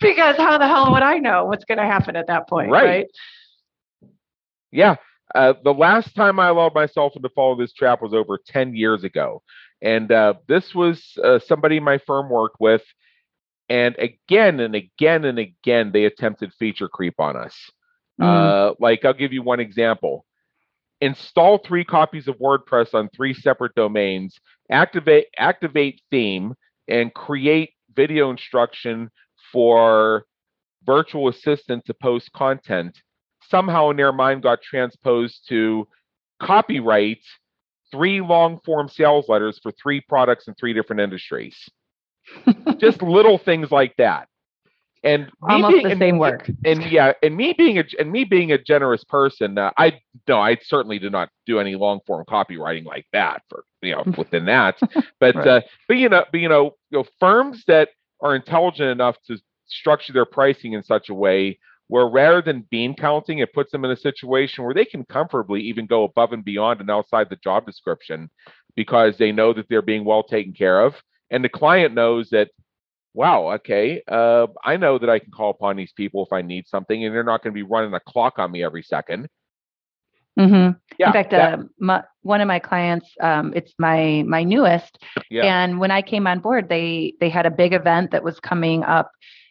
because how the hell would i know what's going to happen at that point right, right? yeah uh, the last time i allowed myself to follow this trap was over 10 years ago and uh, this was uh, somebody my firm worked with and again and again and again they attempted feature creep on us mm. like i'll give you one example install three copies of WordPress on three separate domains, activate activate theme, and create video instruction for virtual assistant to post content. Somehow in their mind got transposed to copyright three long form sales letters for three products in three different industries. [LAUGHS] Just little things like that and almost being, the same work. And, yeah, and me being a and me being a generous person, uh, I no, I certainly did not do any long form copywriting like that for you know within that. [LAUGHS] But right. uh, but you know, but you know, you know, firms that are intelligent enough to structure their pricing in such a way where rather than bean counting, it puts them in a situation where they can comfortably even go above and beyond and outside the job description because they know that they're being well taken care of. And the client knows that wow, okay, uh, I know that I can call upon these people if I need something, and they're not going to be running a clock on me every 2nd mm-hmm. Yeah, In fact, that, uh, my, one of my clients, um, it's my my newest, yeah. and when I came on board, they they had a big event that was coming up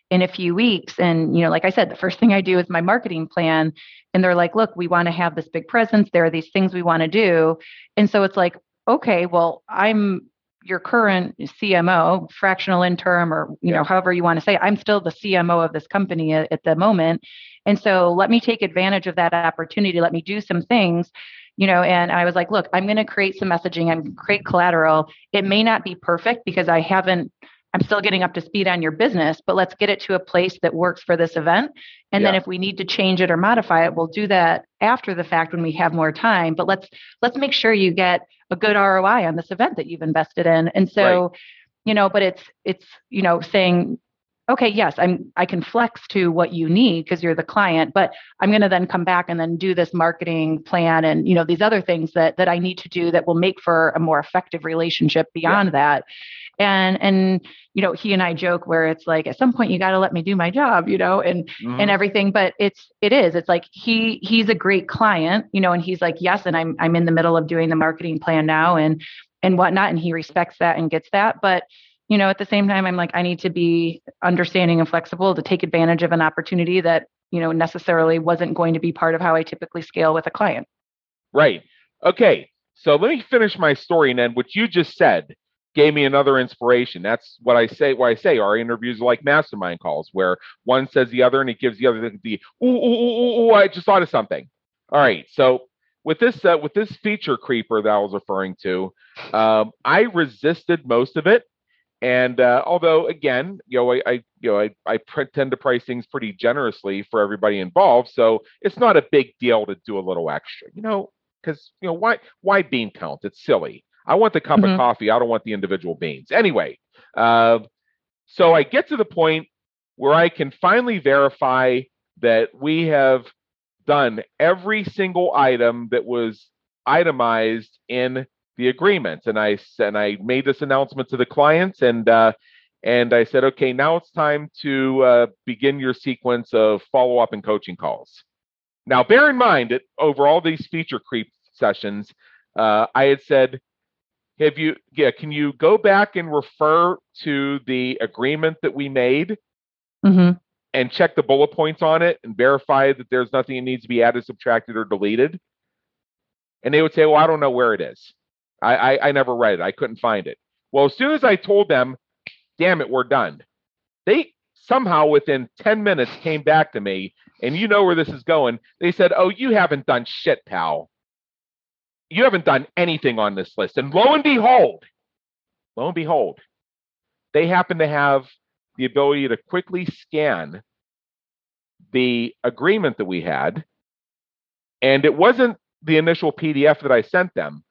in a few weeks, and you know, like I said, the first thing I do is my marketing plan, and they're like, look, we want to have this big presence. There are these things we want to do, and so it's like, okay, well, I'm your current CMO, fractional interim, or you yeah. know, however you want to say, it, I'm still the CMO of this company at, at the moment. And so let me take advantage of that opportunity. Let me do some things you know and i was like look i'm going to create some messaging and create collateral it may not be perfect because i haven't i'm still getting up to speed on your business but let's get it to a place that works for this event and yeah. then if we need to change it or modify it we'll do that after the fact when we have more time but let's let's make sure you get a good ROI on this event that you've invested in. And so, right. you know, but it's it's, you know, saying okay, yes, I'm I can flex to what you need because you're the client, but I'm going to then come back and then do this marketing plan and you know these other things that that I need to do that will make for a more effective relationship beyond yeah. that. And and you know, he and I joke where it's like at some point you got to let me do my job, you know, and mm-hmm. and everything, but it's it is. It's like he he's a great client, you know, and he's like, "Yes, and I'm I'm in the middle of doing the marketing plan now and and whatnot and he respects that and gets that, but you know, at the same time, I'm like, I need to be understanding and flexible to take advantage of an opportunity that, you know, necessarily wasn't going to be part of how I typically scale with a client. Right. Okay. So let me finish my story and then what you just said gave me another inspiration. That's what I say. What I say, our interviews are like mastermind calls, where one says the other and it gives the other the, the ooh, ooh, ooh, ooh, I just thought of something. All right. So with this uh, with this feature creeper that I was referring to, um, I resisted most of it and uh, although again, you know, I, I you know I, I tend to price things pretty generously for everybody involved, so it's not a big deal to do a little extra, you know, because you know why why bean count? It's silly. I want the cup mm-hmm. of coffee. I don't want the individual beans. Anyway, uh, so I get to the point where I can finally verify that we have done every single item that was itemized in the agreement. And I and I made this announcement to the clients, and uh, and I said, okay, now it's time to uh, begin your sequence of follow up and coaching calls. Now, bear in mind that over all these feature creep sessions, uh, I had said, have you, yeah, can you go back and refer to the agreement that we made? Mm-hmm. And check the bullet points on it and verify that there's nothing that needs to be added, subtracted, or deleted. And they would say, Well, I don't know where it is. I, I, I never read it. I couldn't find it. Well, as soon as I told them, damn it, we're done, they somehow within 10 minutes came back to me, and you know where this is going. They said, Oh, you haven't done shit, pal. You haven't done anything on this list. And lo and behold, lo and behold, they happen to have the ability to quickly scan the agreement that we had. And it wasn't the initial PDF that I sent them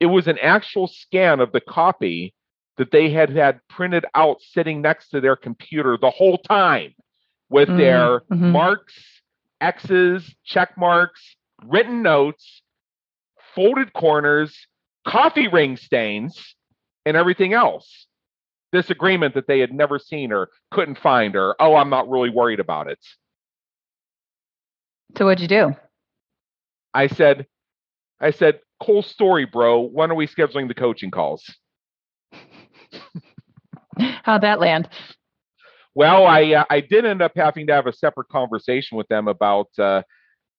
it was an actual scan of the copy that they had had printed out sitting next to their computer the whole time with mm-hmm. their mm-hmm. marks, X's, check marks, written notes, folded corners, coffee ring stains, and everything else. This agreement that they had never seen or couldn't find, or, oh, I'm not really worried about it. So, what'd you do? I said, I said, cool story, bro. When are we scheduling the coaching calls? [LAUGHS] How'd that land? Well, I uh, I did end up having to have a separate conversation with them about uh,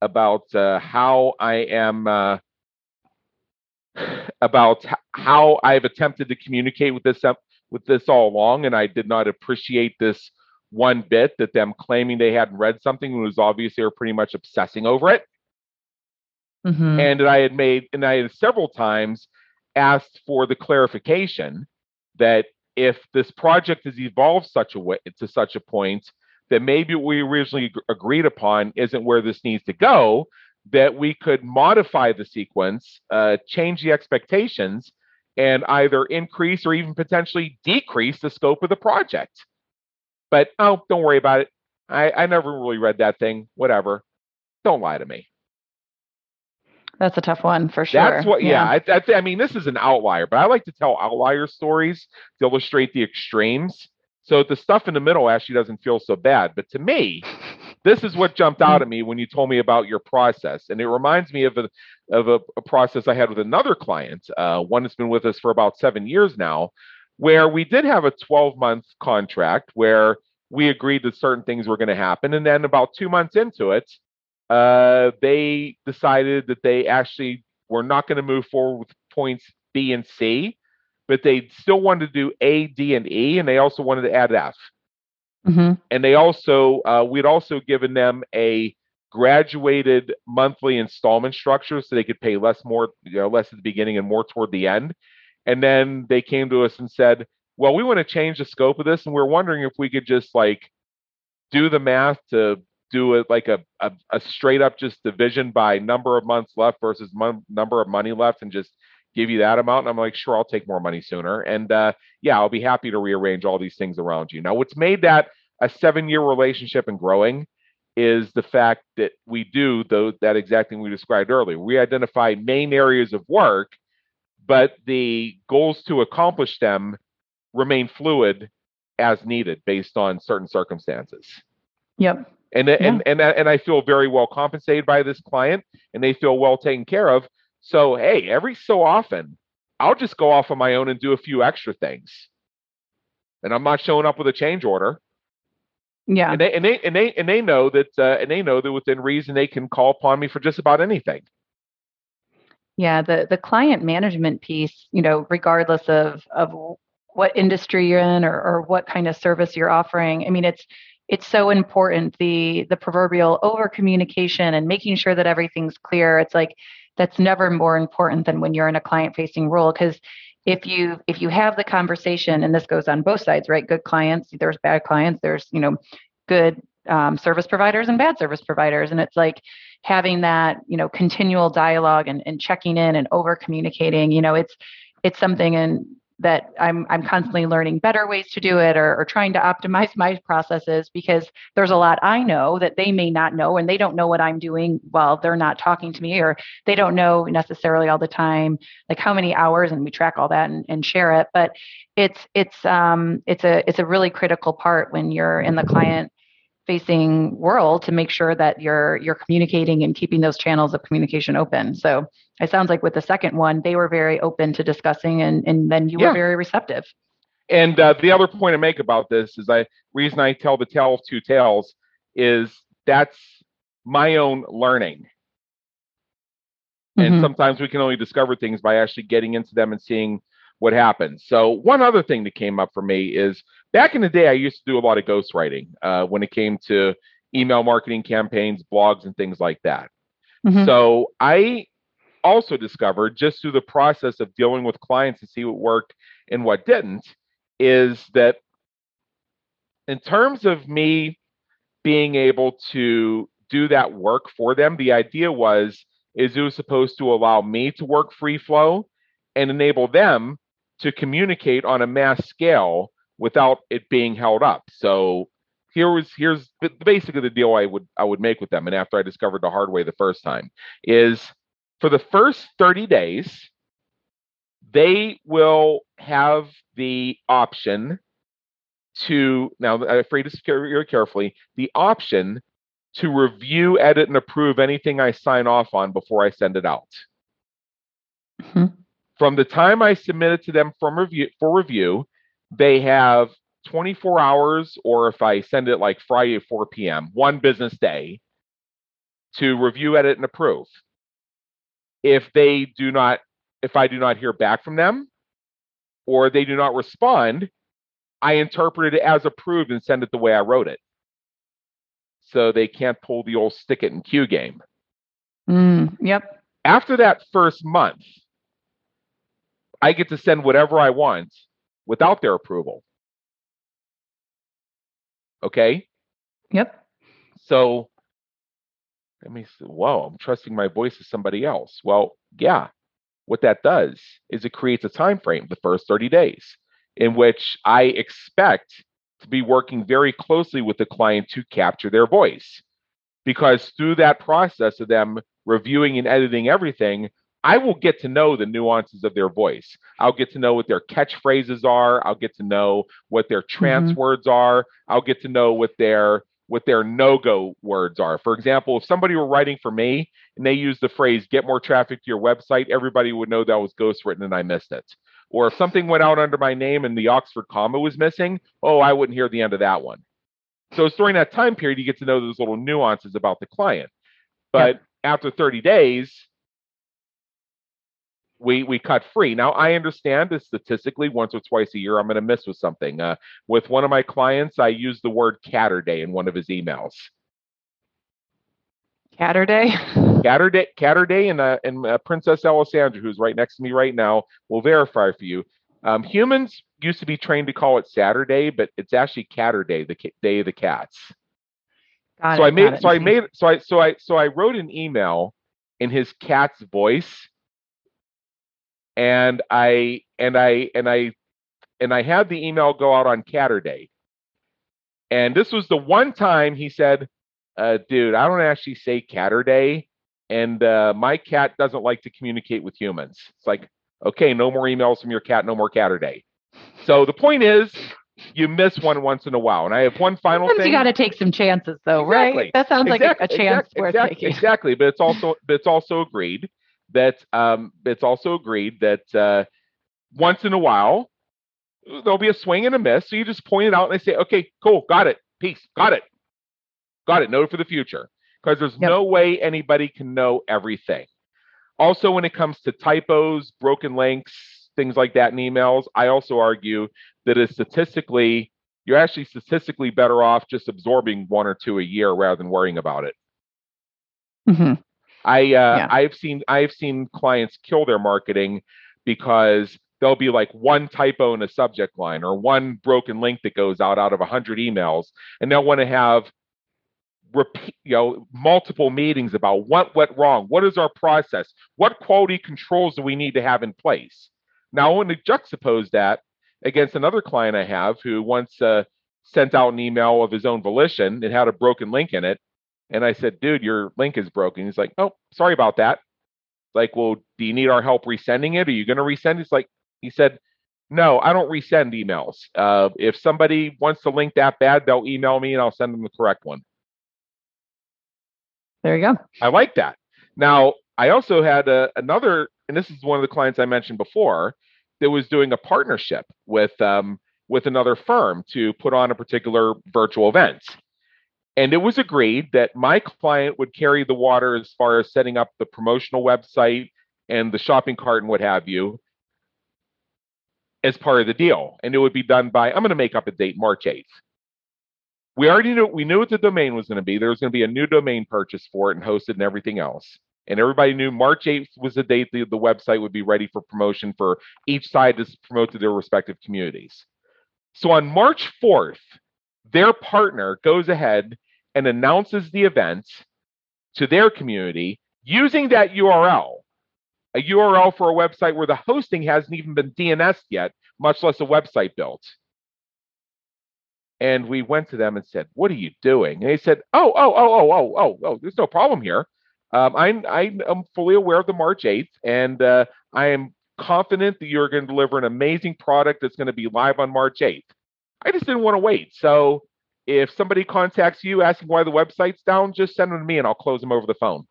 about uh, how I am uh, about how I've attempted to communicate with this with this all along, and I did not appreciate this one bit that them claiming they hadn't read something was obvious they were pretty much obsessing over it. Mm-hmm. And I had made, and I had several times asked for the clarification that if this project has evolved such a way to such a point that maybe what we originally agreed upon isn't where this needs to go, that we could modify the sequence, uh, change the expectations, and either increase or even potentially decrease the scope of the project. But oh, don't worry about it. I, I never really read that thing. Whatever. Don't lie to me. That's a tough one for sure. That's what, yeah. yeah I, I, I, mean, this is an outlier, but I like to tell outlier stories to illustrate the extremes. So the stuff in the middle actually doesn't feel so bad. But to me, [LAUGHS] this is what jumped out at me when you told me about your process, and it reminds me of a of a, a process I had with another client, uh, one that's been with us for about seven years now, where we did have a 12 month contract where we agreed that certain things were going to happen, and then about two months into it, uh, they decided that they actually were not going to move forward with points B and C, but they still wanted to do A, D, and E, and they also wanted to add F. Mm-hmm. And they also, uh, we'd also given them a graduated monthly installment structure so they could pay less more, you know, less at the beginning and more toward the end. And then they came to us and said, well, we want to change the scope of this, and we're wondering if we could just like do the math to do it like a, a, a, straight up just division by number of months left versus mon- number of money left and just give you that amount. And I'm like, sure, I'll take more money sooner. And uh, yeah, I'll be happy to rearrange all these things around you. Now, what's made that a seven year relationship and growing is the fact that we do though that exact thing we described earlier. We identify main areas of work, but the goals to accomplish them remain fluid as needed based on certain circumstances. Yep. And yeah. and and and I feel very well compensated by this client, and they feel well taken care of. So hey, every so often, I'll just go off on my own and do a few extra things, and I'm not showing up with a change order. Yeah. And they and they and they and they know that uh, and they know that within reason they can call upon me for just about anything. Yeah, the the client management piece, you know, regardless of of what industry you're in or, or what kind of service you're offering. I mean, it's it's so important the the proverbial over communication and making sure that everything's clear. It's like that's never more important than when you're in a client facing role. Because if you if you have the conversation and this goes on both sides right? Good clients there's bad clients there's you know good um, service providers and bad service providers. And it's like having that you know continual dialogue and, and checking in and over communicating you know it's it's something and that I'm I'm constantly learning better ways to do it or, or trying to optimize [LAUGHS] my processes because there's a lot I know that they may not know and they don't know what I'm doing while they're not talking to me or they don't know necessarily all the time like how many hours and we track all that and, and share it but it's it's um it's a it's a really critical part when you're in the client facing world to make sure that you're you're communicating and keeping those channels of communication open. So it sounds like with the second one, they were very open to discussing, and and then you yeah. were very receptive. And uh, the other point I make about this is I reason I tell the tale of two tales is that's my own learning. Mm-hmm. And sometimes we can only discover things by actually getting into them and seeing what happens. So one other thing that came up for me is back in the day, I used to do a lot of ghostwriting uh, when it came to email marketing campaigns, blogs, and things like that. Mm-hmm. So I also discovered just through the process of dealing with clients to see what worked and what didn't is that in terms of me being able to do that work for them, the idea was is it was supposed to allow me to work free flow and enable them to communicate on a mass scale without it being held up. So here was here's basically the deal I would I would make with them. And after I discovered the hard way the first time is for the first 30 days, they will have the option to now I'm afraid to very carefully the option to review, edit, and approve anything I sign off on before I send it out. Mm-hmm. From the time I submit it to them from review for review they have 24 hours, or if I send it like Friday at 4 p.m., one business day to review, edit, and approve. If they do not, if I do not hear back from them or they do not respond, I interpret it as approved and send it the way I wrote it. So they can't pull the old stick it and cue game. Mm, yep. After that first month, I get to send whatever I want without their approval. Okay? Yep. So let me say, whoa, I'm trusting my voice to somebody else. Well, yeah. What that does is it creates a time frame, the first 30 days, in which I expect to be working very closely with the client to capture their voice. Because through that process of them reviewing and editing everything, I will get to know the nuances of their voice. I'll get to know what their catchphrases are. I'll get to know what their trance mm-hmm. words are. I'll get to know what their what their no-go words are. For example, if somebody were writing for me and they used the phrase "get more traffic to your website," everybody would know that was ghostwritten and I missed it. Or if something went out under my name and the Oxford comma was missing, oh, I wouldn't hear the end of that one. So it's during that time period you get to know those little nuances about the client. But yep. after 30 days, we we cut free. Now I understand that statistically once or twice a year I'm going to miss with something. Uh, with one of my clients, I used the word Catterday in one of his emails. Catterday. [LAUGHS] Catterday, Catterday, and uh, and uh, Princess Alessandra, who's right next to me right now, will verify for you. Um, humans used to be trained to call it Saturday, but it's actually Catterday, the day of the cats. Got so it, I made, so I made, so I, so I, so I wrote an email in his cat's voice and I and I and I and I had the email go out on Catterday. And this was the one time he said, uh, dude, I don't actually say Catterday, and uh, my cat doesn't like to communicate with humans. It's like, okay, no more emails from your cat, no more Catterday. So the point is, you miss one once in a while. And I have one final Sometimes thing. you got to take some chances, though, Exactly. right? That sounds like a, a chance exactly, worth exactly, taking. Exactly, but it's also but it's also agreed that um, it's also agreed that uh, once in a while there'll be a swing and a miss. So you just point it out and they say, okay, cool, got it, peace, got it, got it. Note for the future because there's Yep. no way anybody can know everything. Also, when it comes to typos, broken links, things like that in emails, I also argue that it's statistically you're actually statistically better off just absorbing one or two a year rather than worrying about it. hmm I uh, Yeah. I've seen I've seen clients kill their marketing because there'll be like one typo in a subject line or one broken link that goes out out of a hundred emails, and they'll want to have repeat you know multiple meetings about what went wrong, what is our process, what quality controls do we need to have in place. Now I want to juxtapose that against another client I have who once uh, sent out an email of his own volition. It had a broken link in it. And I said, dude, your link is broken. He's like, oh, sorry about that. Like, well, do you need our help resending it? Are you going to resend it? It's like, he said, no, I don't resend emails. Uh, if somebody wants the link that bad, they'll email me and I'll send them the correct one. There you go. I like that. Now, I also had a, another, and this is one of the clients I mentioned before, that was doing a partnership with um, with another firm to put on a particular virtual event. And it was agreed that my client would carry the water as far as setting up the promotional website and the shopping cart and what have you as part of the deal. And it would be done by, I'm going to make up a date, March 8th. We already knew, we knew what the domain was going to be. There was going to be a new domain purchase for it and hosted and everything else. And everybody knew March 8th was the date the, the website would be ready for promotion for each side to promote to their respective communities. So on March 4th, their partner goes ahead and announces the event to their community using that URL, a URL for a website where the hosting hasn't even been DNS'd yet, much less a website built. And we went to them and said, "What are you doing?" And they said, "Oh, oh, oh, oh, oh, oh, oh. There's no problem here. Um, I, I am fully aware of the March 8th, and uh, I am confident that you're going to deliver an amazing product that's going to be live on March 8th. I just didn't want to wait. So if somebody contacts you asking why the website's down, just send them to me and I'll close them over the phone.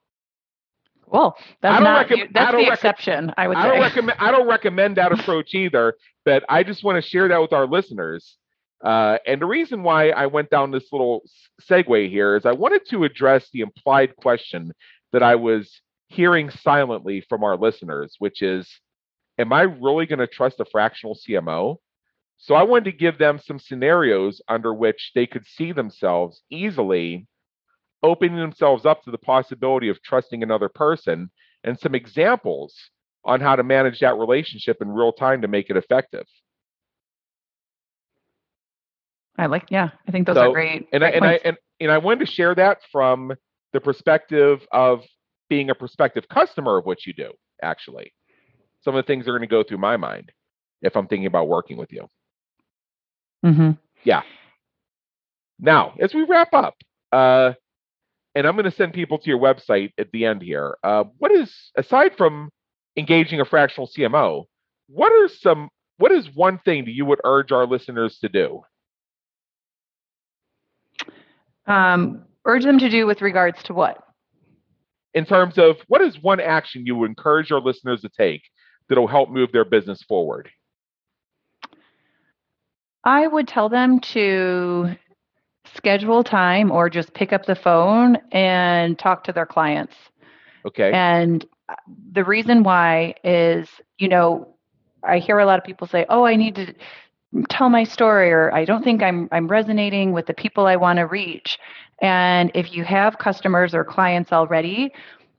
Well, that's not I that's the recom- exception, I would I say. don't recommend I don't recommend that approach either, but I just want to share that with our listeners. Uh, and the reason why I went down this little segue here is I wanted to address the implied question that I was hearing silently from our listeners, which is, am I really going to trust a fractional CMO? So I wanted to give them some scenarios under which they could see themselves easily opening themselves up to the possibility of trusting another person and some examples on how to manage that relationship in real time to make it effective. I like, yeah, I think those So, are great. And I great and I and, and I wanted to share that from the perspective of being a prospective customer of what you do, actually. Some of the things are going to go through my mind if I'm thinking about working with you. Mhm. Yeah. Now, as we wrap up, uh, and I'm going to send people to your website at the end here. Uh, what is aside from engaging a fractional CMO? What are some? What is one thing that you would urge our listeners to do? Um, urge them to do with regards to what? in terms of what is one action you would encourage our listeners to take that'll help move their business forward? I would tell them to schedule time or just pick up the phone and talk to their clients. Okay. And uh, the reason why is, you know, I hear a lot of people say, "Oh, I need to tell my story," or "I don't think I'm I'm resonating with the people I want to reach." And if you have customers or clients already,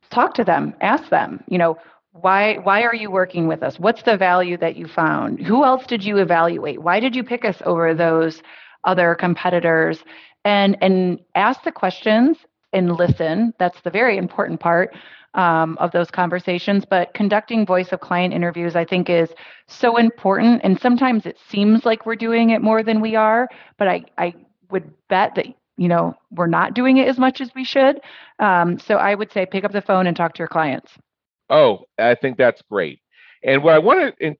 talk to them, ask them, you know, why why are you working with us? What's the value that you found? Who else did you evaluate? Why did you pick us over those other competitors? And and ask the questions and listen. That's the very important part um, of those conversations. But conducting voice of client interviews, I think, is so important. And sometimes it seems like we're doing it more than we are. But I, I would bet that you know we're not doing it as much as we should. Um, so I would say pick up the phone and talk to your clients. Oh, I think that's great. And what I want to,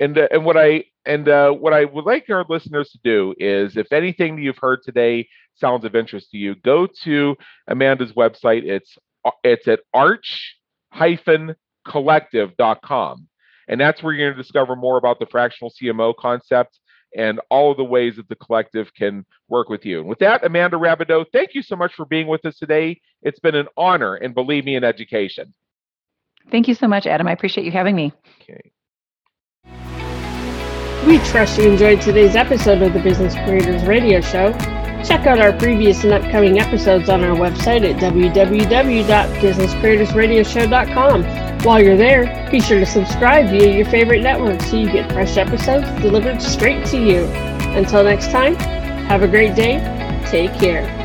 and uh, and what I and uh, what I would like our listeners to do is, if anything you've heard today sounds of interest to you, go to Amanda's website. It's it's at arch-collective.com, and that's where you're going to discover more about the fractional CMO concept and all of the ways that the collective can work with you. And with that, Amanda Rabideau, thank you so much for being with us today. It's been an honor, and believe me, in education. Thank you so much, Adam. I appreciate you having me. Okay. We trust you enjoyed today's episode of the Business Creators Radio Show. Check out our previous and upcoming episodes on our website at www.businesscreatorsradioshow.com. While you're there, be sure to subscribe via your favorite network so you get fresh episodes delivered straight to you. Until next time, have a great day. Take care.